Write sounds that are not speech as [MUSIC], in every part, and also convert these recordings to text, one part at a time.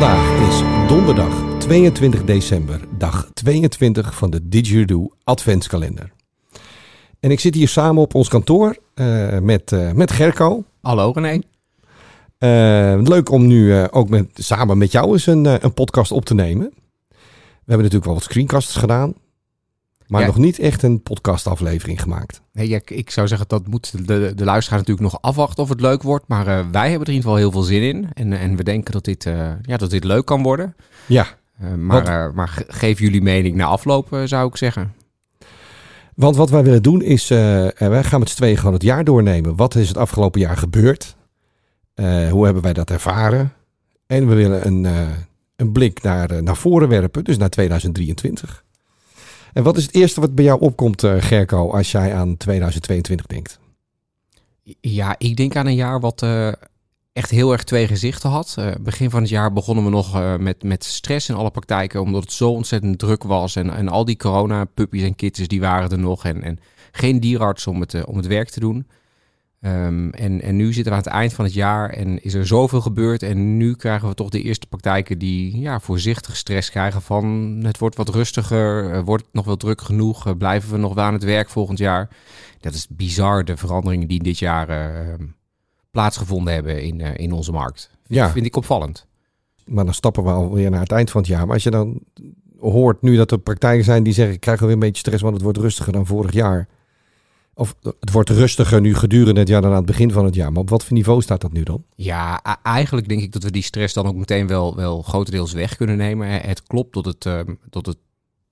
Vandaag is donderdag 22 december, dag 22 van de Didgeridoo Adventskalender. En ik zit hier samen op ons kantoor eh, met, eh, met Gerco. Hallo René. Eh, leuk om nu ook met, samen met jou eens een, een podcast op te nemen. We hebben natuurlijk wel wat screencasts gedaan, maar Ja. nog niet echt een podcastaflevering gemaakt. Hey, ja, ik- zou zeggen dat moet de, de luisteraar natuurlijk nog afwachten of het leuk wordt. Maar eh, wij hebben er in ieder geval heel veel zin in. En, en we denken dat dit, eh, ja, dat dit leuk kan worden. Ja, Eh, maar eh, maar ge- geef jullie mening na afloop, eh, zou ik zeggen. want wat wij willen doen is, eh, eh, wij gaan met z'n tweeën gewoon het jaar doornemen. Wat is het afgelopen jaar gebeurd? Eh, hoe hebben wij dat ervaren? En we willen een, eh, een blik naar, eh, naar voren werpen, dus naar 2023. En wat is het eerste wat bij jou opkomt, eh, Gerco, als jij aan 2022 denkt? Ja, ik denk aan een jaar wat eh, echt heel erg twee gezichten had. Eh, begin van het jaar begonnen we nog met, met stress in alle praktijken, omdat het zo ontzettend druk was. En, en al die corona-puppies en kittens, die waren er nog. En, en geen dierarts om het, om het werk te doen. Ehm, en, en nu zitten we aan het eind van het jaar en is er zoveel gebeurd. En nu krijgen we toch de eerste praktijken die ja, voorzichtig stress krijgen van... het wordt wat rustiger, wordt het nog wel druk genoeg, eh, blijven we nog wel aan het werk volgend jaar. Dat is bizar, de veranderingen die dit jaar eh, plaatsgevonden hebben in, eh, in onze markt. Ja, Vind ik opvallend. maar dan stappen we alweer naar het eind van het jaar. Maar als je dan hoort nu dat er praktijken zijn die zeggen... ik krijg weer een beetje stress, want het wordt rustiger dan vorig jaar. Of het wordt rustiger nu gedurende het jaar dan aan het begin van het jaar. Maar op wat voor niveau staat dat nu dan? Ja, eigenlijk denk ik dat we die stress dan ook meteen wel, wel grotendeels weg kunnen nemen. Het klopt dat het, ehm, dat het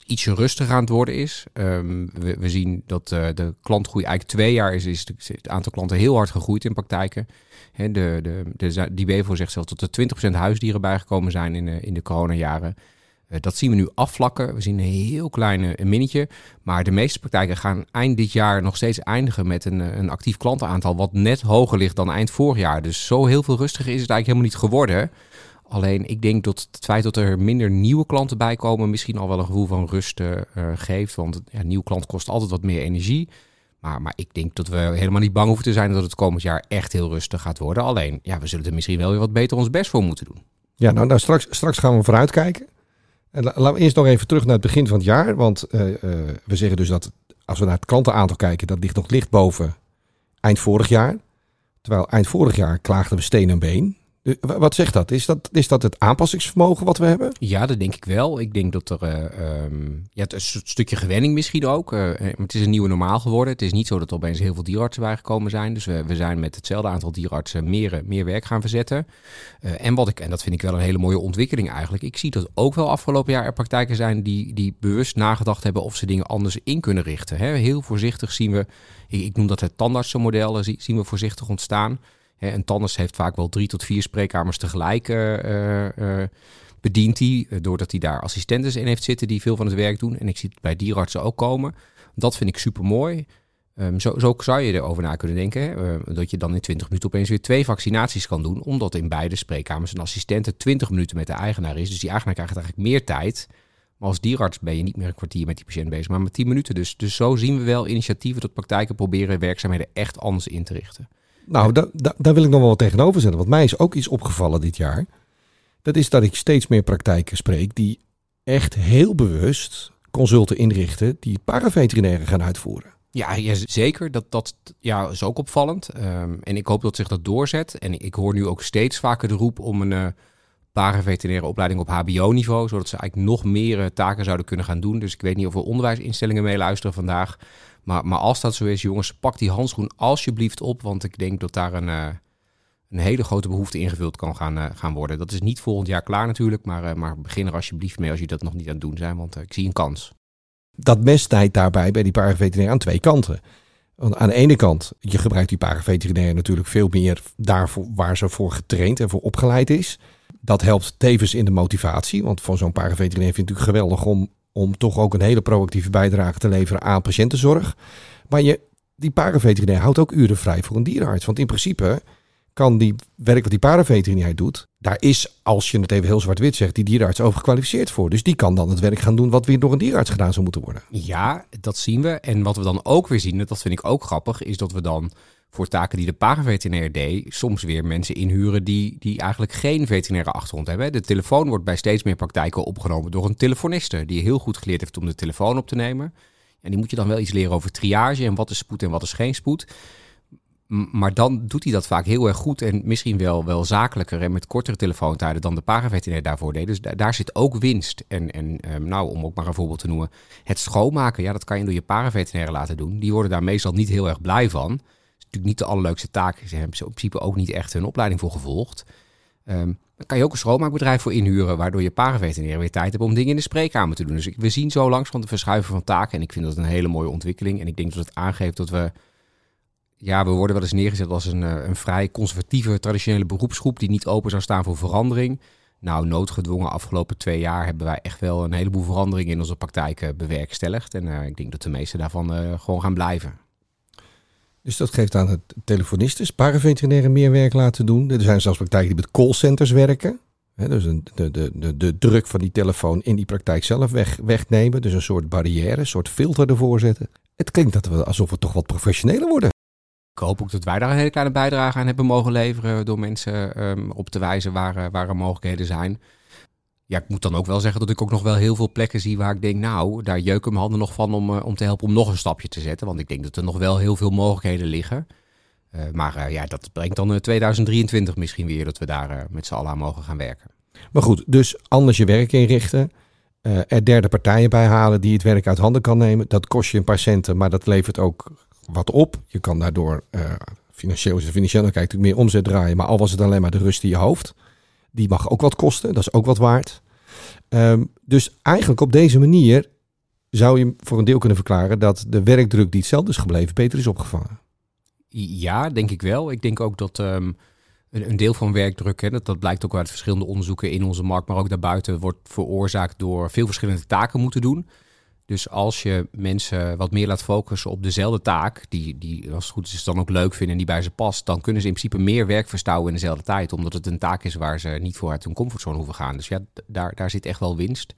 ietsje rustiger aan het worden is. Ehm, we, zien dat eh, de klantgroei eigenlijk twee jaar is, is het aantal klanten heel hard gegroeid in praktijken. Hè, de, de, de, die BEVO zegt zelfs dat er 20% huisdieren bijgekomen zijn in de, in de coronajaren. Dat zien we nu afvlakken. We zien een heel klein eh, minnetje. Maar de meeste praktijken gaan eind dit jaar nog steeds eindigen met een, eh, een actief klantenaantal wat net hoger ligt dan eind vorig jaar. Dus zo heel veel rustiger is het eigenlijk helemaal niet geworden. Alleen ik denk dat het feit dat er minder nieuwe klanten bij komen misschien al wel een gevoel van rust eh, eh, geeft. Want ja, een nieuw klant kost altijd wat meer energie. Maar, maar ik denk dat we helemaal niet bang hoeven te zijn dat het komend jaar echt heel rustig gaat worden. Alleen, ja, we zullen er misschien wel weer wat beter ons best voor moeten doen. Ja, nou, nou straks, straks gaan we vooruitkijken. En la- laten we eerst nog even terug naar het begin van het jaar. Want eh, eh, we zeggen dus dat als we naar het klantenaantal kijken, dat ligt nog licht boven eind vorig jaar. Terwijl eind vorig jaar klaagden we steen en been. Eh, wa- Wat zegt dat? Is, dat? is dat het aanpassingsvermogen wat we hebben? Ja, dat denk ik wel. Ik denk dat er eh, ehm, ja, het is een stukje gewenning misschien ook. eh, het is een nieuwe normaal geworden. Het is niet zo dat er opeens heel veel dierartsen bijgekomen zijn. Dus we, we zijn met hetzelfde aantal dierartsen meer, meer werk gaan verzetten. En wat ik, en dat vind ik wel een hele mooie ontwikkeling eigenlijk. Ik zie dat ook wel afgelopen jaar er praktijken zijn die, die bewust nagedacht hebben of ze dingen anders in kunnen richten. Hè. Heel voorzichtig zien we, ik, noem dat het tandartsenmodel, zie- zien we voorzichtig ontstaan. Hè, een tandarts heeft vaak wel drie tot vier spreekkamers tegelijk eh, eh, eh, bedient hij, doordat hij daar assistenten in heeft zitten die veel van het werk doen. En ik zie het bij dierartsen ook komen. Dat vind ik super mooi. zo, zo zou je erover na kunnen denken. Hè? eh, dat je dan in 20 minuten opeens weer twee vaccinaties kan doen. Omdat in beide spreekkamers een assistente 20 minuten met de eigenaar is. Dus die eigenaar krijgt eigenlijk meer tijd. Maar als dierarts ben je niet meer een kwartier met die patiënt bezig, maar met 10 minuten. Dus, dus zo zien we wel initiatieven dat praktijken proberen werkzaamheden echt anders in te richten. Nou, da, da- daar wil ik nog wel wat tegenover zetten. Want mij is ook iets opgevallen dit jaar. Dat is dat ik steeds meer praktijken spreek die echt heel bewust consulten inrichten die paraveterinairen gaan uitvoeren. Ja, ja, zeker. Dat, dat ja, is ook opvallend. Ehm, en ik hoop dat zich dat doorzet. En ik hoor nu ook steeds vaker de roep om een eh paraveterinaire opleiding op hbo-niveau. Zodat ze eigenlijk nog meer eh, taken zouden kunnen gaan doen. Dus ik weet niet of er onderwijsinstellingen meeluisteren vandaag. Maar, maar als dat zo is, jongens, pak die handschoen alsjeblieft op. Want ik denk dat daar een, eh, een hele grote behoefte ingevuld kan gaan, eh, gaan worden. Dat is niet volgend jaar klaar natuurlijk. Maar, eh, maar begin er alsjeblieft mee als je dat nog niet aan het doen zijn. Want ik zie een kans. Dat mes snijdt daarbij bij die paraveterinair aan twee kanten. Want aan de ene kant, je gebruikt die paraveterinair natuurlijk veel meer daarvoor waar ze voor getraind en voor opgeleid is. Dat helpt tevens in de motivatie, want voor zo'n paraveterinair vind ik het natuurlijk geweldig om, om toch ook een hele proactieve bijdrage te leveren aan patiëntenzorg. Maar je, die paraveterinair houdt ook uren vrij voor een dierenarts. Want in principe kan die werk wat die paraveterinair doet, daar is, als je het even heel zwart-wit zegt, die dierenarts overgekwalificeerd voor. Dus die kan dan het werk gaan doen wat weer door een dierenarts gedaan zou moeten worden. Ja, dat zien we. En wat we dan ook weer zien, en dat vind ik ook grappig, is dat we dan voor taken die de paraveterinair deed, soms weer mensen inhuren die, die eigenlijk geen veterinaire achtergrond hebben. De telefoon wordt bij steeds meer praktijken opgenomen door een telefoniste, die heel goed geleerd heeft om de telefoon op te nemen. En die moet je dan wel iets leren over triage en wat is spoed en wat is geen spoed. Maar dan doet hij dat vaak heel erg goed en misschien wel, wel zakelijker en met kortere telefoontijden dan de paraveterinair daarvoor deed. Dus daar zit ook winst. En, en um, nou, om ook maar een voorbeeld te noemen, het schoonmaken, ja, dat kan je door je paraveterinair laten doen. Die worden daar meestal niet heel erg blij van. Natuurlijk niet de allerleukste taak. Ze hebben ze in principe ook niet echt hun opleiding voor gevolgd. Um, dan kan je ook een schoonmaakbedrijf voor inhuren, waardoor je paraveterinair weer tijd hebt om dingen in de spreekkamer te doen. Dus we zien zo langs van de verschuiven van taken en ik vind dat een hele mooie ontwikkeling. En ik denk dat het aangeeft dat we ja, we worden wel eens neergezet als een, eh, een vrij conservatieve, traditionele beroepsgroep die niet open zou staan voor verandering. Nou, noodgedwongen afgelopen twee jaar hebben wij echt wel een heleboel veranderingen in onze praktijk bewerkstelligd. En uh, ik denk dat de meeste daarvan gewoon gaan blijven. Dus dat geeft aan het telefonistes, paraveterinairen meer werk laten doen. Er zijn zelfs praktijken die met callcenters werken. dus de, de, de, de druk van die telefoon in die praktijk zelf weg, wegnemen. Dus een soort barrière, een soort filter ervoor zetten. Het klinkt dat we, alsof we toch wat professioneler worden ik hoop ook dat wij daar een hele kleine bijdrage aan hebben mogen leveren door mensen um, op te wijzen waar, eh, waar er mogelijkheden zijn. Ja, ik moet dan ook wel zeggen dat ik ook nog wel heel veel plekken zie waar ik denk, nou, daar jeuken mijn handen nog van om, uh, om te helpen om nog een stapje te zetten. Want ik denk dat er nog wel heel veel mogelijkheden liggen. Uh, maar ja, dat brengt dan 2023 misschien weer dat we daar met z'n allen aan mogen gaan werken. Maar goed, dus anders je werk inrichten. er derde partijen bij halen die het werk uit handen kan nemen. Dat kost je een paar centen, maar dat levert ook wat op. Je kan daardoor financieel, financieel kijkt natuurlijk meer omzet draaien. Maar al was het alleen maar de rust in je hoofd. Die mag ook wat kosten. Dat is ook wat waard. Um, dus eigenlijk op deze manier zou je voor een deel kunnen verklaren dat de werkdruk die hetzelfde is gebleven beter is opgevangen. Ja, denk ik wel. Ik denk ook dat um, een, een, deel van werkdruk, hè, dat, dat blijkt ook uit verschillende onderzoeken in onze markt, maar ook daarbuiten, wordt veroorzaakt door veel verschillende taken moeten doen. Dus als je mensen wat meer laat focussen op dezelfde taak, die, die als het goed is dan ook leuk vinden en die bij ze past, dan kunnen ze in principe meer werk verstouwen in dezelfde tijd, omdat het een taak is waar ze niet voor uit hun comfortzone hoeven gaan. Dus ja, daar, daar zit echt wel winst.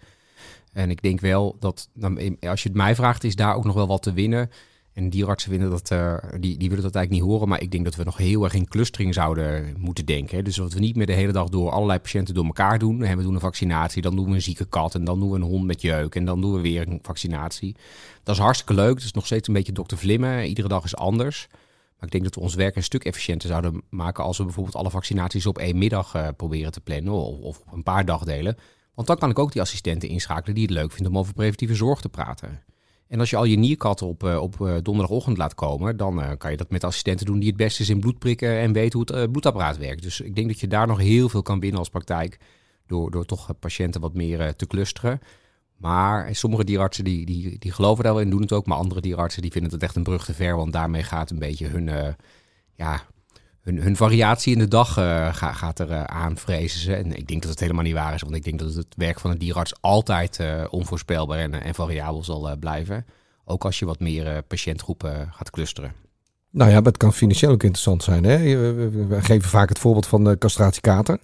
En ik denk wel dat, als je het mij vraagt, is daar ook nog wel wat te winnen. En dierartsen vinden dat, die, die willen dat eigenlijk niet horen. Maar ik denk dat we nog heel erg in clustering zouden moeten denken. Dus dat we niet meer de hele dag door allerlei patiënten door elkaar doen. En we doen een vaccinatie, dan doen we een zieke kat. En dan doen we een hond met jeuk. En dan doen we weer een vaccinatie. Dat is hartstikke leuk. Het is nog steeds een beetje dokter Vlimmen. Iedere dag is anders. Maar ik denk dat we ons werk een stuk efficiënter zouden maken als we bijvoorbeeld alle vaccinaties op één middag uh, proberen te plannen of, of, op een paar dagdelen. Want dan kan ik ook die assistenten inschakelen die het leuk vinden om over preventieve zorg te praten. En als je al je nierkatten op, eh, op eh, donderdagochtend laat komen, dan eh, kan je dat met assistenten doen die het beste is in bloed prikken en weten hoe het bloedapparaat werkt. Dus ik denk dat je daar nog heel veel kan winnen als praktijk door, door toch patiënten wat meer te clusteren. Maar sommige dierartsen die, die, die geloven daar wel in, doen het ook. Maar andere dierartsen die vinden het echt een brug te ver, want daarmee gaat een beetje hun, ja, hun, variatie in de dag uh, gaat er uh, aan, vrezen ze. En ik denk dat het helemaal niet waar is, want ik denk dat het werk van een dierarts altijd uh, onvoorspelbaar en, en variabel zal blijven. Ook als je wat meer patiëntgroepen gaat clusteren. Nou ja, maar het kan financieel ook interessant zijn. Hè? We geven vaak het voorbeeld van de castratiekater.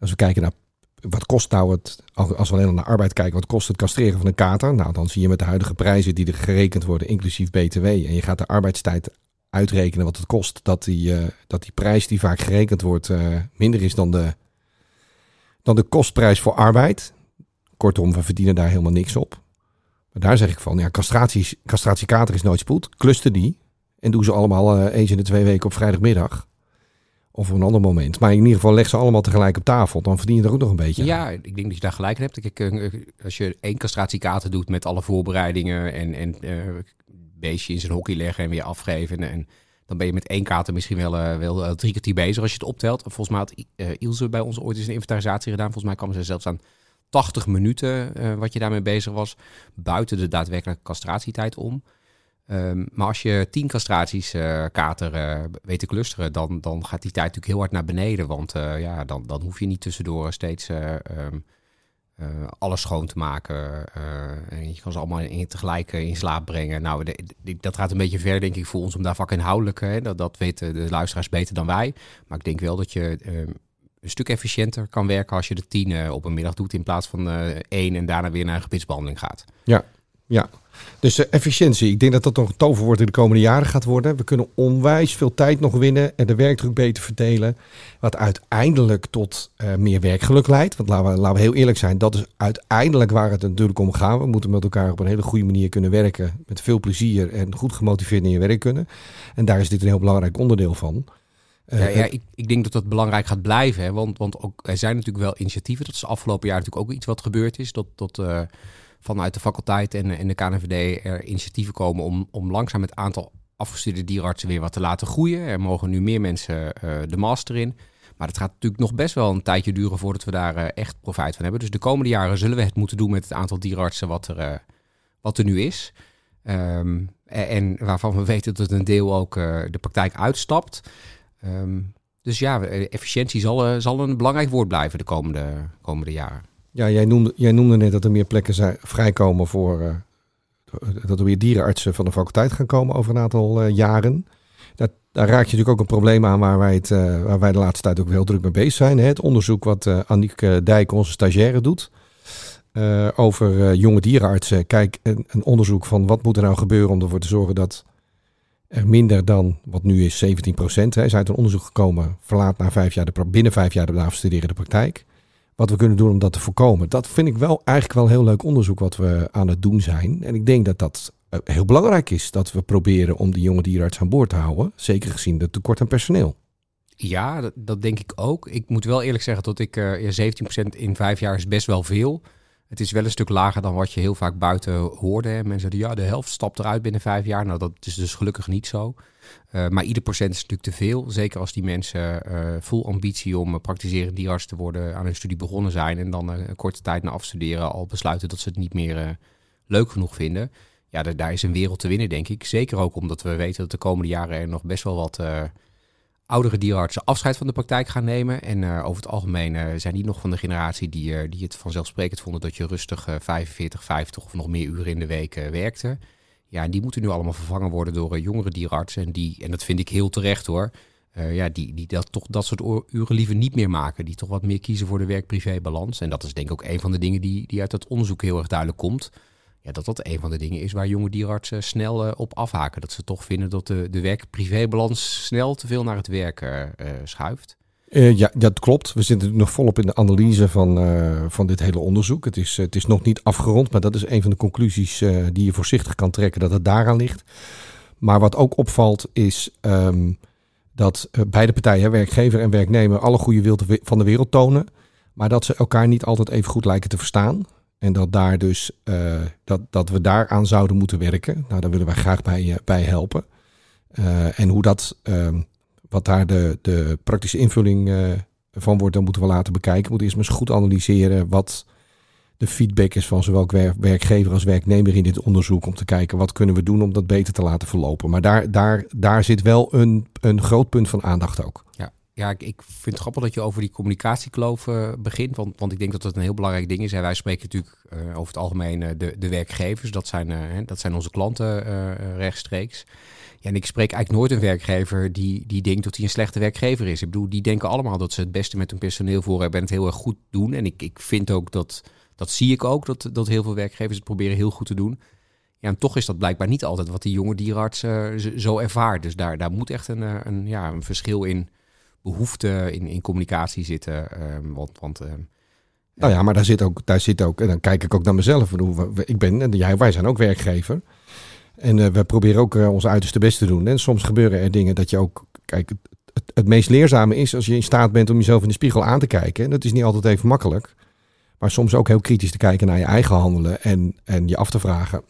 Als we kijken naar wat kost nou het, als we alleen naar arbeid kijken, wat kost het castreren van een kater? Nou, dan zie je met de huidige prijzen die er gerekend worden, inclusief BTW, en je gaat de arbeidstijd uitrekenen wat het kost, dat die, uh, dat die prijs die vaak gerekend wordt uh, minder is dan de, dan de kostprijs voor arbeid. Kortom, we verdienen daar helemaal niks op. Maar daar zeg ik van, ja, castratie, castratiekater is nooit spoed. Kluster die en doe ze allemaal uh, eens in de twee weken op vrijdagmiddag. Of op een ander moment. Maar in ieder geval leg ze allemaal tegelijk op tafel. Dan verdien je er ook nog een beetje Ja, ik denk dat je daar gelijk in hebt. Ik, als je één castratiekater doet met alle voorbereidingen en, en beestje in zijn hockey leggen en weer afgeven. En dan ben je met één kater misschien wel, uh, wel uh, drie kwartier bezig als je het optelt. Volgens mij had uh, Ilse bij ons ooit eens een inventarisatie gedaan. Volgens mij kwam ze zelfs aan 80 minuten wat je daarmee bezig was. Buiten de daadwerkelijke castratietijd om. Um, maar als je tien castraties kater weet te clusteren, dan, dan gaat die tijd natuurlijk heel hard naar beneden. Want ja, dan, dan hoef je niet tussendoor steeds... Uh, alles schoon te maken. Uh, en je kan ze allemaal in, tegelijk in slaap brengen. Nou, de, dat gaat een beetje ver, denk ik, voor ons om daar vakinhoudelijk. Hè, dat, dat weten de luisteraars beter dan wij. Maar ik denk wel dat je uh, een stuk efficiënter kan werken als je de tien op een middag doet in plaats van één en daarna weer naar een gebitsbehandeling gaat. Ja, Ja, dus uh, efficiëntie. Ik denk dat dat nog een toverwoord in de komende jaren gaat worden. We kunnen onwijs veel tijd nog winnen en de werkdruk beter verdelen. Wat uiteindelijk tot uh, meer werkgeluk leidt. Want laten we, laten we heel eerlijk zijn, dat is uiteindelijk waar het natuurlijk om gaat. We moeten met elkaar op een hele goede manier kunnen werken. Met veel plezier en goed gemotiveerd in je werk kunnen. En daar is dit een heel belangrijk onderdeel van. Uh, ja, ja ik, ik, denk dat dat belangrijk gaat blijven. Hè? Want, want ook, er zijn natuurlijk wel initiatieven. Dat is afgelopen jaar natuurlijk ook iets wat gebeurd is. Dat, dat vanuit de faculteit en, de KNVD er initiatieven komen om, om langzaam het aantal afgestudeerde dierenartsen weer wat te laten groeien. Er mogen nu meer mensen uh, de master in. Maar het gaat natuurlijk nog best wel een tijdje duren voordat we daar uh, echt profijt van hebben. Dus de komende jaren zullen we het moeten doen met het aantal dierenartsen wat er, uh, wat er nu is. Um, en, waarvan we [LAUGHS] weten dat een deel ook de praktijk uitstapt. Um, dus ja, efficiëntie zal, zal een belangrijk woord blijven de komende, komende jaren. Ja, jij noemde, jij noemde net dat er meer plekken zijn, vrijkomen voor. Uh, dat er weer dierenartsen van de faculteit gaan komen over een aantal uh, jaren. Dat, daar raak je natuurlijk ook een probleem aan waar wij, het, uh, waar wij de laatste tijd ook heel druk mee bezig zijn. Hè? Het onderzoek wat uh, Aniek Dijk, onze stagiaire, doet. over jonge dierenartsen. Kijk, een, een, onderzoek van wat moet er nou gebeuren om ervoor te zorgen dat er minder dan, wat nu is 17 procent, is uit een onderzoek gekomen, verlaat na vijf jaar de, binnen vijf jaar de de praktijk wat we kunnen doen om dat te voorkomen. Dat vind ik wel eigenlijk wel heel leuk onderzoek wat we aan het doen zijn. En ik denk dat dat eh, heel belangrijk is dat we proberen om die jonge dierenarts aan boord te houden. Zeker gezien het tekort aan personeel. Ja, dat, denk ik ook. Ik moet wel eerlijk zeggen dat ik uh, ja, 17% in vijf jaar is best wel veel. Het is wel een stuk lager dan wat je heel vaak buiten hoorde. Mensen zeiden ja, de helft stapt eruit binnen vijf jaar. Nou, dat is dus gelukkig niet zo. Uh, maar ieder procent is natuurlijk te veel. Zeker als die mensen uh, vol ambitie om uh, praktiserend te worden aan hun studie begonnen zijn. En dan een korte tijd na afstuderen al besluiten dat ze het niet meer leuk genoeg vinden. Ja, daar is een wereld te winnen, denk ik. Zeker ook omdat we weten dat de komende jaren er nog best wel wat oudere dierenartsen afscheid van de praktijk gaan nemen. En uh, over het algemeen uh, zijn die nog van de generatie die, uh, die het vanzelfsprekend vonden dat je rustig 45, 50 of nog meer uren in de week werkte. Ja, en die moeten nu allemaal vervangen worden door jongere dierenartsen. En, die, en dat vind ik heel terecht hoor. ja, die, die dat, toch dat soort uren liever niet meer maken. Die toch wat meer kiezen voor de werk-privé-balans. En dat is denk ik ook een van de dingen die, die uit dat onderzoek heel erg duidelijk komt dat dat een van de dingen is waar jonge dierartsen snel uh, op afhaken. Dat ze toch vinden dat de, de werk-privébalans snel te veel naar het werk uh, schuift. ja, dat klopt. We zitten nog volop in de analyse van, van dit hele onderzoek. Het is, het is nog niet afgerond, maar dat is een van de conclusies die je voorzichtig kan trekken dat het daaraan ligt. Maar wat ook opvalt is um, dat beide partijen, werkgever en werknemer, alle goede wil van de wereld tonen. Maar dat ze elkaar niet altijd even goed lijken te verstaan. En dat, daar dus, uh, dat, dat we daaraan zouden moeten werken. Nou, daar willen wij graag bij, uh, bij helpen. Uh, en hoe dat, ehm, wat daar de, de praktische invulling van wordt, dan moeten we laten bekijken. We moeten eerst maar eens goed analyseren wat de feedback is van zowel werkgever als werknemer in dit onderzoek. Om te kijken wat kunnen we doen om dat beter te laten verlopen. Maar daar, daar, daar zit wel een, een groot punt van aandacht ook. Ja, ja, ik, vind het grappig dat je over die communicatiekloof uh, begint. Want, want ik denk dat dat een heel belangrijk ding is. En wij spreken natuurlijk uh, over het algemeen uh, de, de werkgevers. Dat zijn, dat zijn onze klanten rechtstreeks. Ja, en ik spreek eigenlijk nooit een werkgever die, die denkt dat hij een slechte werkgever is. Ik bedoel, die denken allemaal dat ze het beste met hun personeel voor hebben en het heel erg goed doen. En ik, ik vind ook dat, dat zie ik ook, dat, dat heel veel werkgevers het proberen heel goed te doen. Ja, en toch is dat blijkbaar niet altijd wat die jonge dierarts zo ervaart. Dus daar, daar moet echt een, een, ja, een verschil in behoefte in, in communicatie zitten. Um, want, ehm, nou ja, maar daar zit ook, daar zit ook, en dan kijk ik ook naar mezelf. Ik ben, en jij, wij zijn ook werkgever. En uh, we proberen ook uh, ons uiterste best te doen. En soms gebeuren er dingen dat je ook, kijk, het, het, meest leerzame is als je in staat bent om jezelf in de spiegel aan te kijken. En dat is niet altijd even makkelijk. Maar soms ook heel kritisch te kijken naar je eigen handelen en, en je af te vragen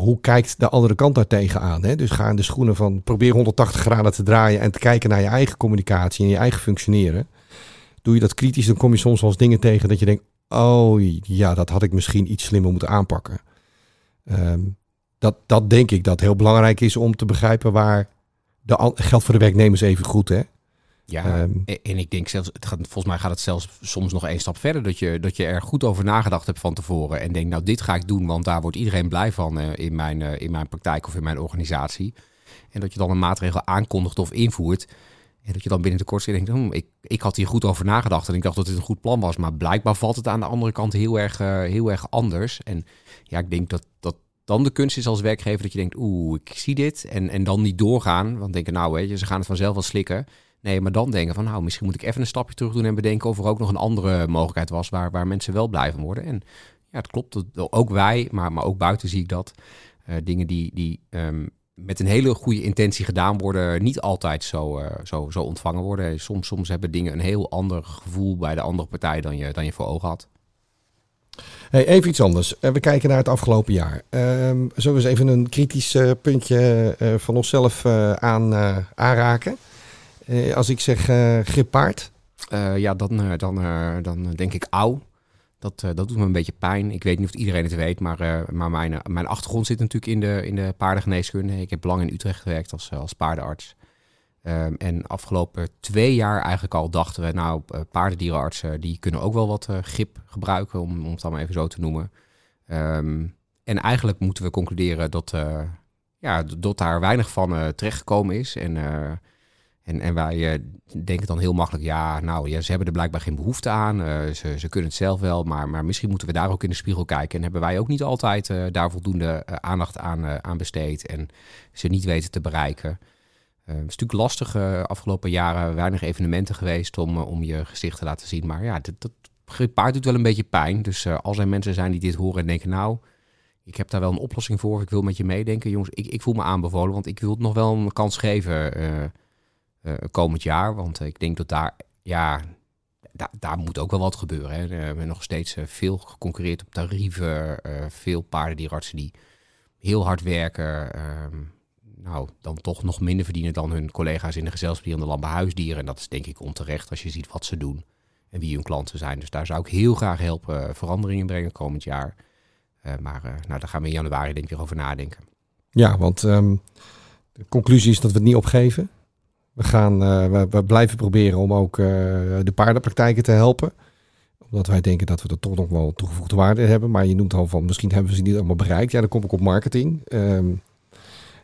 hoe kijkt de andere kant daar tegenaan? Hè? Dus ga in de schoenen van probeer 180 graden te draaien en te kijken naar je eigen communicatie en je eigen functioneren. Doe je dat kritisch, dan kom je soms wel eens dingen tegen dat je denkt: oh ja, dat had ik misschien iets slimmer moeten aanpakken. Um, dat, dat denk ik dat heel belangrijk is om te begrijpen waar de geld voor de werknemers even goed. Hè? Ja, um, en ik denk zelfs, het gaat, volgens mij gaat het zelfs soms nog één stap verder. Dat je, dat je er goed over nagedacht hebt van tevoren. En denkt, nou, dit ga ik doen, want daar wordt iedereen blij van uh, in, mijn, uh, in mijn praktijk of in mijn organisatie. En dat je dan een maatregel aankondigt of invoert. En dat je dan binnen de kortste denkt, hm, ik, ik had hier goed over nagedacht en ik dacht dat dit een goed plan was. Maar blijkbaar valt het aan de andere kant heel erg, uh, heel erg anders. En ja, ik denk dat, dat dan de kunst is als werkgever dat je denkt, oeh, ik zie dit. En, en dan niet doorgaan, want denken, nou weet je, ze gaan het vanzelf wel slikken. Nee, maar dan denken van, nou, misschien moet ik even een stapje terug doen en bedenken of er ook nog een andere mogelijkheid was waar, waar mensen wel blij van worden. En ja, het klopt. Ook wij, maar, maar ook buiten zie ik dat. Uh, dingen die, die um, met een hele goede intentie gedaan worden, niet altijd zo, uh, zo, zo ontvangen worden. Soms, soms hebben dingen een heel ander gevoel bij de andere partij dan je, dan je voor ogen had. Hey, even iets anders. Uh, we kijken naar het afgelopen jaar. Ehm, zullen we eens even een kritisch puntje van onszelf aan, aanraken? Als ik zeg grippaard? ja, dan, dan, dan denk ik auw. Dat, dat doet me een beetje pijn. Ik weet niet of iedereen het weet, maar, maar mijn, mijn achtergrond zit natuurlijk in de, in de paardengeneeskunde. Ik heb lang in Utrecht gewerkt als, als paardenarts. Um, en afgelopen twee jaar eigenlijk al dachten we, nou, paardendierenartsen die kunnen ook wel wat uh, grip gebruiken, om, om het dan maar even zo te noemen. Um, en eigenlijk moeten we concluderen dat, uh, ja, dat daar weinig van uh, terechtgekomen is. En, en, en wij denken dan heel makkelijk, ja, nou, ja, ze hebben er blijkbaar geen behoefte aan. ze, ze kunnen het zelf wel, maar, maar misschien moeten we daar ook in de spiegel kijken. En hebben wij ook niet altijd daar voldoende aandacht aan, aan besteed en ze niet weten te bereiken. Het is natuurlijk lastig afgelopen jaren, weinig evenementen geweest om, om je gezicht te laten zien. Maar ja, dat, dat paard doet wel een beetje pijn. Dus als er mensen zijn die dit horen en denken, nou, ik heb daar wel een oplossing voor. Ik wil met je meedenken. Jongens, ik, ik voel me aanbevolen, want ik wil het nog wel een kans geven komend jaar. Want ik denk dat daar, ja, da daar moet ook wel wat gebeuren. Hè. We hebben nog steeds veel geconcurreerd op tarieven. veel paardendierartsen die heel hard werken. Ehm, nou, dan toch nog minder verdienen dan hun collega's in de gezelschapsdieren en de landbouwhuisdieren. En dat is denk ik onterecht als je ziet wat ze doen en wie hun klanten zijn. Dus daar zou ik heel graag helpen veranderingen brengen komend jaar. Maar nou, daar gaan we in januari denk ik over nadenken. Ja, want um, de conclusie is dat we het niet opgeven. We, gaan, we, we, blijven proberen om ook de paardenpraktijken te helpen omdat wij denken dat we er toch nog wel toegevoegde waarde hebben. Maar je noemt al van misschien hebben we ze niet allemaal bereikt. Ja, dan kom ik op marketing. Um,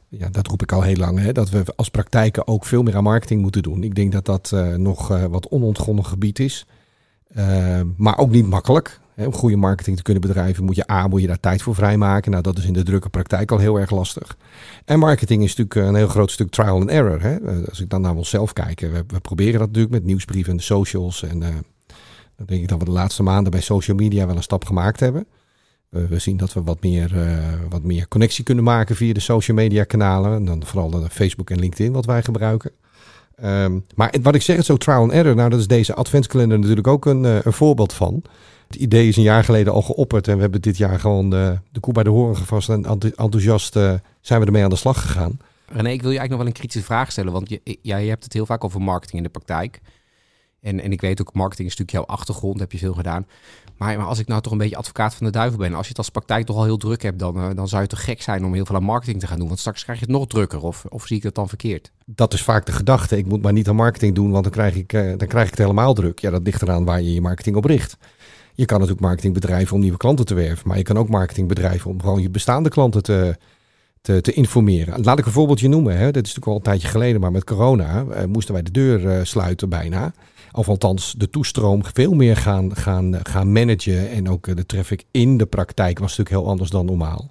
ja, dat roep ik al heel lang, hè, dat we als praktijken ook veel meer aan marketing moeten doen. Ik denk dat dat uh, nog wat onontgonnen gebied is. Uh, maar ook niet makkelijk. Om goede marketing te kunnen bedrijven moet je A, moet je daar tijd voor vrijmaken. Nou, dat is in de drukke praktijk al heel erg lastig. En marketing is natuurlijk een heel groot stuk trial and error. Hè. Als ik dan naar onszelf kijk, we, we proberen dat natuurlijk met nieuwsbrieven en de socials. En dan denk ik dat we de laatste maanden bij social media wel een stap gemaakt hebben. We zien dat we wat meer, wat meer connectie kunnen maken via de social media kanalen. En dan vooral de Facebook en LinkedIn wat wij gebruiken. Um, maar wat ik zeg, zo trial and error. Nou, dat is deze adventskalender natuurlijk ook een, een voorbeeld van. Het idee is een jaar geleden al geopperd. En we hebben dit jaar gewoon de, de koe bij de horen gevast. En enthousiast uh, zijn we ermee aan de slag gegaan. René, ik wil je eigenlijk nog wel een kritische vraag stellen. Want je, ja, je hebt het heel vaak over marketing in de praktijk. En, en ik weet ook, marketing is natuurlijk jouw achtergrond, heb je veel gedaan. Maar, maar, als ik nou toch een beetje advocaat van de duivel ben, als je het als praktijk toch al heel druk hebt, dan, uh, dan zou je toch gek zijn om heel veel aan marketing te gaan doen. Want straks krijg je het nog drukker, of, of zie ik dat dan verkeerd? Dat is vaak de gedachte. Ik moet maar niet aan marketing doen, want dan krijg ik, uh, dan krijg ik het helemaal druk. Ja, dat ligt eraan waar je je marketing op richt. Je kan natuurlijk marketing bedrijven om nieuwe klanten te werven, maar je kan ook marketing bedrijven om gewoon je bestaande klanten te, te, te, informeren. Laat ik een voorbeeldje noemen. Hè. Dat is natuurlijk al een tijdje geleden, maar met corona uh, moesten wij de deur sluiten bijna. Of althans de toestroom veel meer gaan, gaan, gaan managen. En ook eh, de traffic in de praktijk was natuurlijk heel anders dan normaal.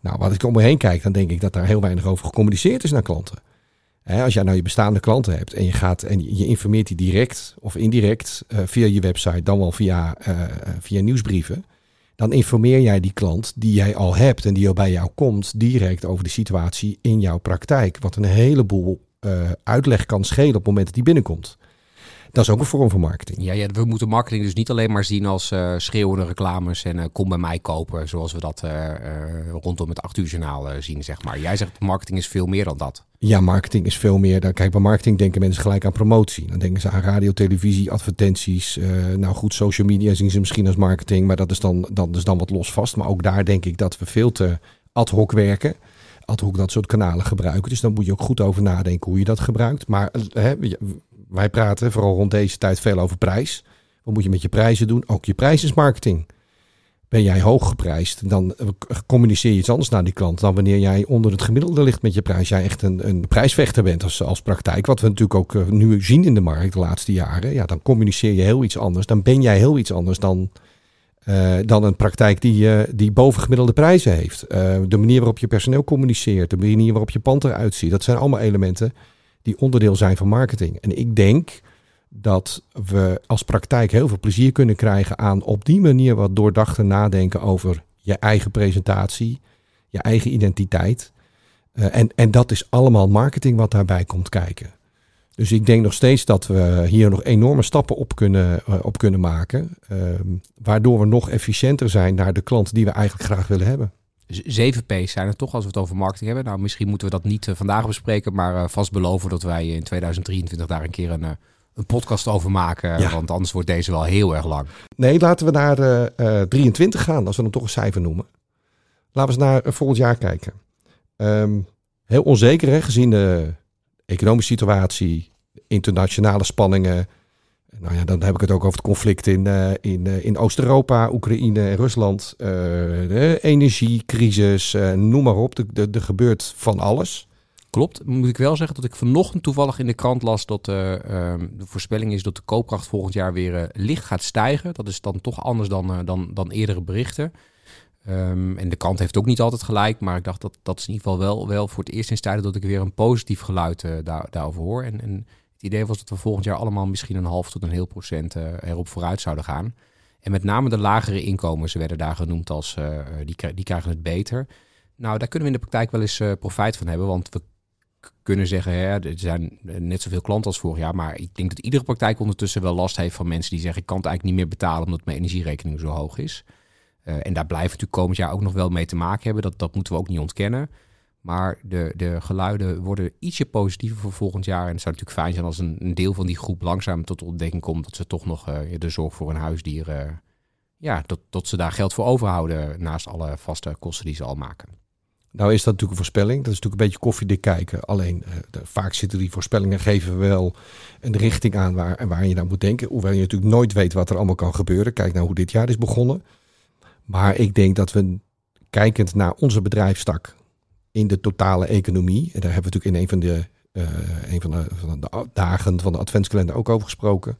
Nou, wat ik om me heen kijk, dan denk ik dat daar heel weinig over gecommuniceerd is naar klanten. Als jij nou je bestaande klanten hebt en je gaat en je informeert die direct of indirect uh, via je website, dan wel via, uh, via nieuwsbrieven, dan informeer jij die klant die jij al hebt en die al bij jou komt, direct over de situatie in jouw praktijk. Wat een heleboel uitleg kan schelen op het moment dat die binnenkomt. Dat is ook een vorm van marketing. Ja, ja we moeten marketing dus niet alleen maar zien als uh, schreeuwende reclames en uh, kom bij mij kopen, zoals we dat uh, rondom het 8 uur journaal zien, zeg maar. Jij zegt marketing is veel meer dan dat. Ja, marketing is veel meer. Dan, kijk, bij marketing denken mensen gelijk aan promotie. Dan denken ze aan radio, televisie, advertenties. nou goed, social media zien ze misschien als marketing, maar dat is dan, dat is dan wat los vast. Maar ook daar denk ik dat we veel te ad hoc werken ad hoc dat soort kanalen gebruiken. Dus dan moet je ook goed over nadenken hoe je dat gebruikt. Maar hè, wij praten vooral rond deze tijd veel over prijs. Wat moet je met je prijzen doen? Ook je prijs is marketing. Ben jij hoog geprijsd, dan communiceer je iets anders naar die klant dan wanneer jij onder het gemiddelde ligt met je prijs. Jij echt een, een prijsvechter bent als, als praktijk, wat we natuurlijk ook uh, nu zien in de markt de laatste jaren. Ja, dan communiceer je heel iets anders. Dan ben jij heel iets anders dan dan een praktijk die, die bovengemiddelde prijzen heeft. de manier waarop je personeel communiceert, de manier waarop je pand eruit ziet. Dat zijn allemaal elementen die onderdeel zijn van marketing. En ik denk dat we als praktijk heel veel plezier kunnen krijgen aan op die manier wat doordachter nadenken over je eigen presentatie, je eigen identiteit. Uh, en, en dat is allemaal marketing wat daarbij komt kijken. Dus ik denk nog steeds dat we hier nog enorme stappen op kunnen, uh, op kunnen maken. Uh, waardoor we nog efficiënter zijn naar de klant die we eigenlijk graag willen hebben. Zeven P's zijn er toch als we het over marketing hebben. Nou, misschien moeten we dat niet uh, vandaag bespreken, maar vast beloven dat wij in 2023 daar een keer een, een podcast over maken. Ja. Want anders wordt deze wel heel erg lang. Nee, laten we naar 23 gaan, als we hem toch een cijfer noemen. Laten we eens naar volgend jaar kijken. Um, heel onzeker, hè, gezien de economische situatie, internationale spanningen. Nou ja, dan heb ik het ook over het conflict in, uh, in, uh, in Oost-Europa, Oekraïne en Rusland. Uh, de energiecrisis, noem maar op. Er gebeurt van alles. Klopt. Moet ik wel zeggen dat ik vanochtend toevallig in de krant las dat ehm, de voorspelling is dat de koopkracht volgend jaar weer licht gaat stijgen. Dat is dan toch anders dan, dan, dan eerdere berichten. Um, en de kant heeft ook niet altijd gelijk, maar ik dacht dat dat is in ieder geval wel, wel voor het eerst in tijden dat ik weer een positief geluid daar, daarover hoor. En, en, het idee was dat we volgend jaar allemaal misschien een half tot een heel procent uh, erop vooruit zouden gaan. En met name de lagere inkomens werden daar genoemd als uh, die, die krijgen het beter. Nou, daar kunnen we in de praktijk wel eens profijt van hebben, want we kunnen zeggen, hè, er zijn net zoveel klanten als vorig jaar, maar ik denk dat iedere praktijk ondertussen wel last heeft van mensen die zeggen, ik kan het eigenlijk niet meer betalen omdat mijn energierekening zo hoog is. En daar blijven natuurlijk komend jaar ook nog wel mee te maken hebben. Dat, dat moeten we ook niet ontkennen. Maar de, de geluiden worden ietsje positiever voor volgend jaar. En het zou natuurlijk fijn zijn als een, deel van die groep langzaam tot ontdekking komt dat ze toch nog uh, de zorg voor een huisdier. Uh, ja, dat, ze daar geld voor overhouden naast alle vaste kosten die ze al maken. Nou is dat natuurlijk een voorspelling. Dat is natuurlijk een beetje koffiedik kijken. Alleen de, vaak zitten die voorspellingen geven wel een richting aan waar, waar je naar moet denken. Hoewel je natuurlijk nooit weet wat er allemaal kan gebeuren. Kijk nou hoe dit jaar is begonnen. Maar ik denk dat we, kijkend naar onze bedrijfstak in de totale economie, en daar hebben we natuurlijk in een van de, uh, een van de, van de dagen van de adventskalender ook over gesproken.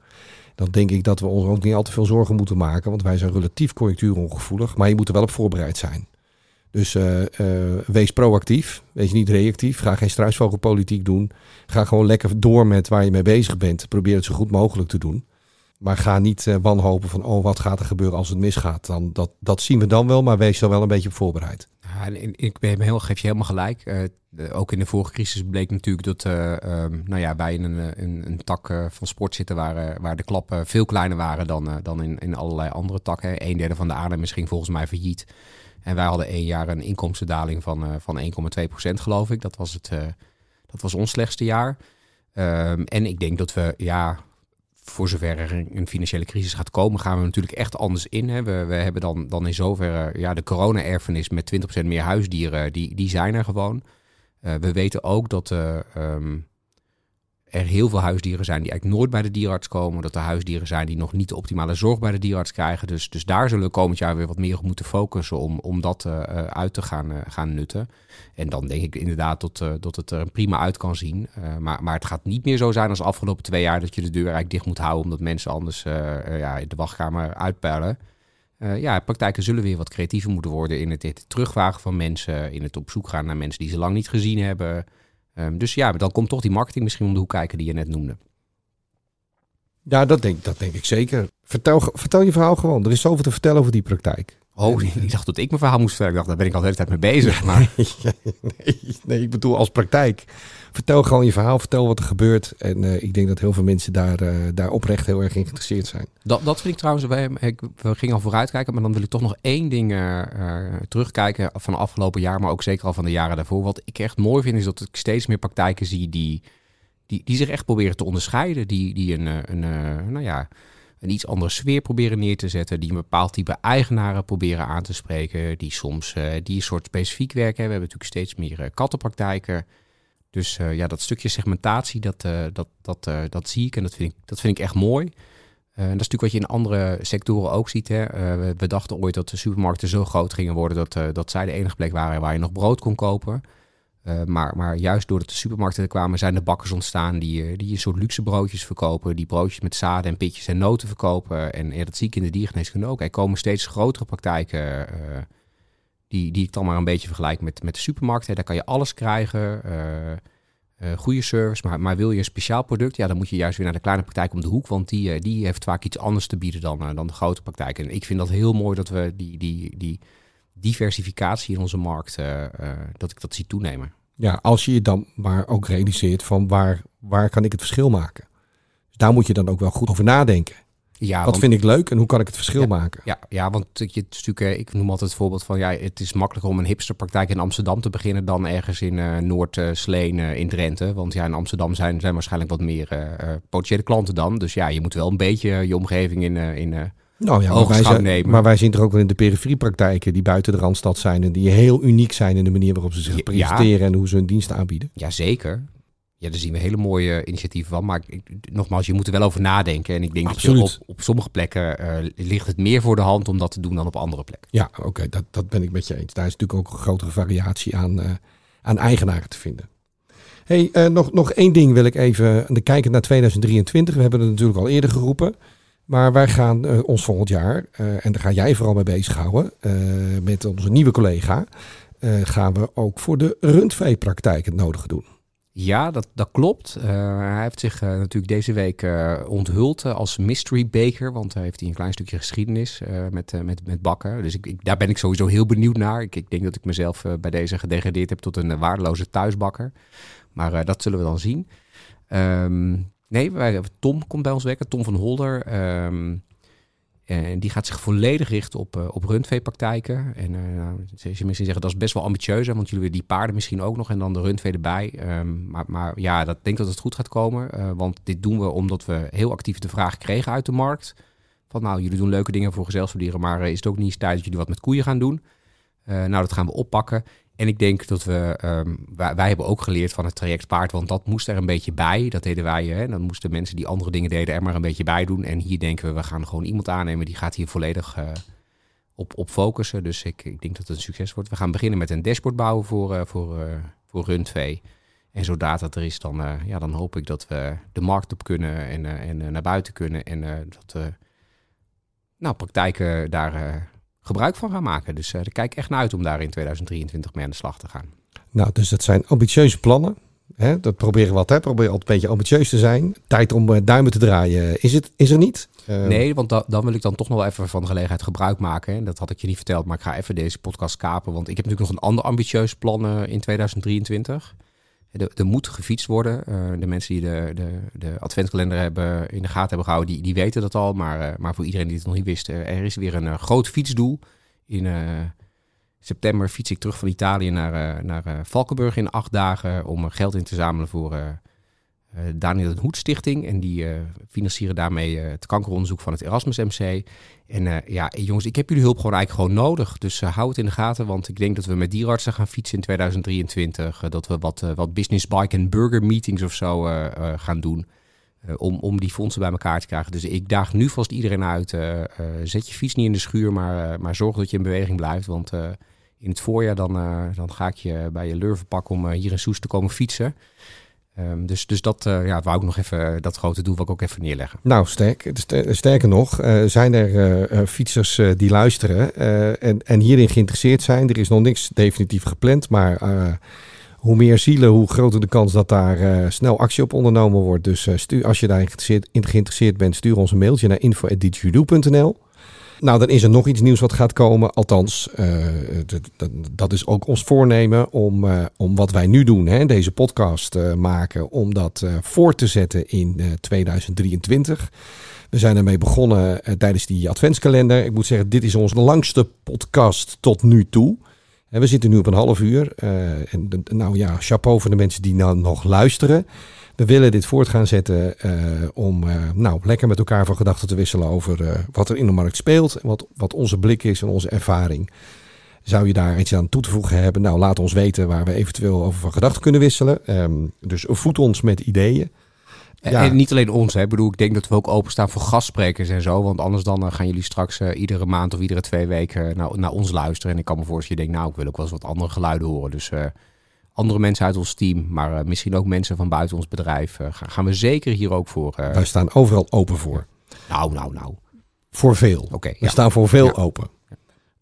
Dan denk ik dat we ons ook niet al te veel zorgen moeten maken, want wij zijn relatief conjunctuurongevoelig, maar je moet er wel op voorbereid zijn. Dus uh, uh, wees proactief, wees niet reactief. Ga geen struisvogelpolitiek doen. Ga gewoon lekker door met waar je mee bezig bent. Probeer het zo goed mogelijk te doen. Maar ga niet wanhopen van, oh, wat gaat er gebeuren als het misgaat. Dan, dat, dat zien we dan wel, maar wees er wel een beetje op voorbereid. Ik ben heel, geef je helemaal gelijk. Uh, ook in de vorige crisis bleek natuurlijk dat uh, um, nou ja, wij in een, een, een tak van sport zitten waar, waar de klappen veel kleiner waren dan, dan in, in allerlei andere takken. Een derde van de aannemers ging volgens mij failliet. En wij hadden één jaar een inkomstendaling van, van 1,2 procent, geloof ik. Dat was, het, dat was ons slechtste jaar. Um, en ik denk dat we, ja, voor zover er een financiële crisis gaat komen, gaan we natuurlijk echt anders in. Hè. We, we hebben dan, dan in zoverre ja, de corona-erfenis met 20% meer huisdieren, die, die zijn er gewoon. Uh, we weten ook dat uh, um, er heel veel huisdieren zijn die eigenlijk nooit bij de dierarts komen. Dat er huisdieren zijn die nog niet de optimale zorg bij de dierarts krijgen. Dus, dus daar zullen we komend jaar weer wat meer op moeten focussen om, om dat uh, uit te gaan, uh, gaan nutten. En dan denk ik inderdaad dat, dat het er prima uit kan zien. maar, maar het gaat niet meer zo zijn als de afgelopen twee jaar dat je de deur eigenlijk dicht moet houden omdat mensen anders ja, de wachtkamer uitpellen. ja, praktijken zullen weer wat creatiever moeten worden in het, het terugwagen van mensen, in het op zoek gaan naar mensen die ze lang niet gezien hebben. Um, dus ja, dan komt toch die marketing misschien om de hoek kijken die je net noemde. Ja, dat denk, dat denk ik zeker. Vertel, vertel je verhaal gewoon. Er is zoveel te vertellen over die praktijk. Oh, [LAUGHS] ik dacht dat ik mijn verhaal moest vertellen. Ik dacht, daar ben ik al de hele tijd mee bezig. Maar... [LAUGHS] nee, nee, ik bedoel als praktijk. Vertel gewoon je verhaal, vertel wat er gebeurt. En uh, ik denk dat heel veel mensen daar, uh, daar oprecht heel erg in geïnteresseerd zijn. Dat, dat vind ik trouwens, we gingen al vooruitkijken, maar dan wil ik toch nog één ding uh, terugkijken van het afgelopen jaar, maar ook zeker al van de jaren daarvoor. Wat ik echt mooi vind, is dat ik steeds meer praktijken zie die, die, die zich echt proberen te onderscheiden. Die, die een, een, nou ja, een iets andere sfeer proberen neer te zetten. Die een bepaald type eigenaren proberen aan te spreken. Die soms die een soort specifiek werken. We hebben natuurlijk steeds meer kattenpraktijken. Dus uh, ja, dat stukje segmentatie, dat, uh, dat, dat, uh, dat zie ik en dat vind ik, dat vind ik echt mooi. dat is natuurlijk wat je in andere sectoren ook ziet. Hè. We, dachten ooit dat de supermarkten zo groot gingen worden dat, dat zij de enige plek waren waar je nog brood kon kopen. Maar, maar juist doordat de supermarkten er kwamen, zijn de bakkers ontstaan die, die een soort luxe broodjes verkopen. Die broodjes met zaden en pitjes en noten verkopen. En ja, dat zie ik in de diergeneeskunde ook. Er komen steeds grotere praktijken die, die ik dan maar een beetje vergelijk met, met de supermarkt. Daar kan je alles krijgen. Uh, goede service, maar, maar wil je een speciaal product, ja, dan moet je juist weer naar de kleine praktijk om de hoek, want die, uh, die heeft vaak iets anders te bieden dan, dan de grote praktijk. En ik vind dat heel mooi dat we die, die, die diversificatie in onze markt, dat ik dat zie toenemen. Ja, als je je dan maar ook realiseert van waar, waar kan ik het verschil maken? Dus daar moet je dan ook wel goed over nadenken. Ja, Wat vind ik leuk en hoe kan ik het verschil maken? Ja, ja, want je, natuurlijk, eh, ik noem altijd het voorbeeld van ja, het is makkelijker om een hipsterpraktijk in Amsterdam te beginnen dan ergens in uh, Noord-Sleen uh, in Drenthe. Want ja, in Amsterdam zijn, zijn waarschijnlijk wat meer uh, potentiële klanten dan. Dus ja, je moet wel een beetje je omgeving in, in nou ja, maar wij, zijn, maar wij zien er ook wel in de periferiepraktijken die buiten de Randstad zijn en die heel uniek zijn in de manier waarop ze zich presenteren en hoe ze hun diensten aanbieden. Jazeker. Ja, daar zien we hele mooie initiatieven van. Maar ik, nogmaals, je moet er wel over nadenken. En ik denk dat je op, op sommige plekken uh, ligt het meer voor de hand om dat te doen dan op andere plekken. Ja, oké, dat, dat ben ik met je eens. Daar is natuurlijk ook een grotere variatie aan, uh, aan eigenaren te vinden. Hey, uh, nog, nog één ding wil ik even de kijken naar 2023. We hebben het natuurlijk al eerder geroepen. Maar wij gaan ons volgend jaar, en daar ga jij vooral mee bezighouden, met onze nieuwe collega, gaan we ook voor de rundveepraktijk het nodige doen. Ja, dat, dat klopt. Uh, hij heeft zich uh, natuurlijk deze week uh, onthuld als mystery baker, want hij heeft hij een klein stukje geschiedenis met, met, met bakken. Dus ik, ik, daar ben ik sowieso heel benieuwd naar. Ik, ik denk dat ik mezelf bij deze gedegradeerd heb tot een waardeloze thuisbakker. Maar dat zullen we dan zien. Um, nee, wij, Tom komt bij ons werken, Tom van Holder. Um, en die gaat zich volledig richten op, uh, op rundveepraktijken. En uh, je misschien zeggen dat is best wel ambitieus, hè, want jullie willen die paarden misschien ook nog en dan de rundvee erbij. Um, maar, maar ja, dat denk dat het goed gaat komen. Uh, want dit doen we omdat we heel actief de vraag kregen uit de markt. Van nou, jullie doen leuke dingen voor gezelschapsdieren, maar is het ook niet eens tijd dat jullie wat met koeien gaan doen? nou, dat gaan we oppakken. En ik denk dat we, um, wij, hebben ook geleerd van het traject paard, want dat moest er een beetje bij. Dat deden wij, hè. dan moesten mensen die andere dingen deden er maar een beetje bij doen. En hier denken we, we gaan gewoon iemand aannemen die gaat hier volledig uh, op, op focussen. Dus ik, ik denk dat het een succes wordt. We gaan beginnen met een dashboard bouwen voor, uh, voor, uh, voor Rundvee. En zodra dat er is, dan, ja, dan hoop ik dat we de markt op kunnen en, en naar buiten kunnen. En dat nou, praktijken daar gebruik van gaan maken. Dus uh, kijk echt naar uit om daar in 2023 mee aan de slag te gaan. Nou, dus dat zijn ambitieuze plannen. Hè? Dat proberen we altijd. Probeer altijd een beetje ambitieus te zijn. Tijd om uh, duimen te draaien. Is, het, is er niet? Uh... Nee, want da dan wil ik dan toch nog wel even van de gelegenheid gebruik maken. En dat had ik je niet verteld, maar ik ga even deze podcast kapen. Want ik heb natuurlijk nog een ander ambitieus plan in 2023. Er, moet gefietst worden. Uh, de mensen die de, de, de adventkalender hebben in de gaten hebben gehouden, die, die weten dat al. Maar, uh, maar voor iedereen die het nog niet wist, uh, er is weer een groot fietsdoel. In september fiets ik terug van Italië naar, naar Valkenburg in acht dagen om geld in te zamelen voor Daniel de Hoed Stichting. En die uh, financieren daarmee uh, het kankeronderzoek van het Erasmus MC. En ja, jongens, ik heb jullie hulp gewoon eigenlijk gewoon nodig. Dus hou het in de gaten, want ik denk dat we met dierartsen gaan fietsen in 2023. dat we wat, wat business bike en burger meetings of zo gaan doen. om, om die fondsen bij elkaar te krijgen. Dus ik daag nu vast iedereen uit. zet je fiets niet in de schuur, maar, maar zorg dat je in beweging blijft. Want in het voorjaar dan, dan ga ik je bij je lurven pakken om hier in Soes te komen fietsen. Um, dus, dus dat uh, ja, wou ik nog even, dat grote doel wil ik ook even neerleggen. Nou, sterk, sterker nog, uh, zijn er fietsers die luisteren en, en hierin geïnteresseerd zijn. Er is nog niks definitief gepland, maar hoe meer zielen, hoe groter de kans dat daar snel actie op ondernomen wordt. Dus stuur, als je daar geïnteresseerd, geïnteresseerd bent, stuur ons een mailtje naar info.digitaloe.nl. Nou, dan is er nog iets nieuws wat gaat komen. Althans, uh, dat is ook ons voornemen om, uh, om wat wij nu doen, hè, deze podcast uh, maken, om dat voor te zetten in 2023. We zijn ermee begonnen tijdens die adventskalender. Ik moet zeggen, dit is onze langste podcast tot nu toe. En we zitten nu op een half uur. en nou ja, chapeau voor de mensen die nou nog luisteren. We willen dit voort gaan zetten uh, om uh, nou, lekker met elkaar van gedachten te wisselen over uh, wat er in de markt speelt. En wat, wat onze blik is en onze ervaring. Zou je daar iets aan toe te voegen hebben? Nou, laat ons weten waar we eventueel over van gedachten kunnen wisselen. Um, dus voed ons met ideeën. Ja. En niet alleen ons, hè. Ik bedoel, ik denk dat we ook openstaan voor gastsprekers en zo. Want anders dan gaan jullie straks iedere maand of iedere twee weken naar, naar ons luisteren. En ik kan me voorstellen, je denkt, nou, ik wil ook wel eens wat andere geluiden horen. Dus andere mensen uit ons team, maar misschien ook mensen van buiten ons bedrijf, gaan, gaan we zeker hier ook voor. Wij staan overal open voor. Nou, nou, nou. Voor veel. Oké. we staan voor veel open.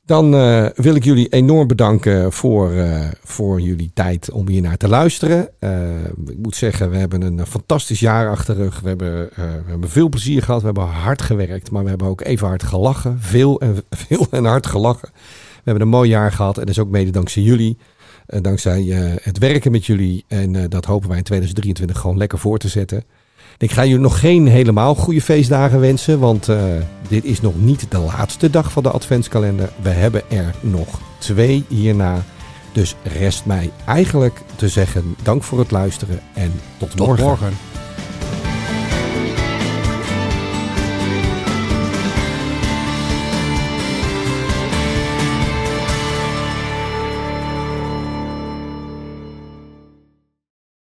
Dan uh, wil ik jullie enorm bedanken voor, uh, voor jullie tijd om hier naar te luisteren. Uh, ik moet zeggen, we hebben een fantastisch jaar achter de rug. We hebben, we hebben veel plezier gehad. We hebben hard gewerkt, maar we hebben ook even hard gelachen. Veel en, [LAUGHS] veel en hard gelachen. We hebben een mooi jaar gehad en dat is ook mede dankzij jullie. Dankzij het werken met jullie. En dat hopen wij in 2023 gewoon lekker voor te zetten. Ik ga jullie nog geen helemaal goede feestdagen wensen, want uh, dit is nog niet de laatste dag van de adventskalender. We hebben er nog twee hierna. Dus rest mij eigenlijk te zeggen dank voor het luisteren en tot, tot morgen. morgen.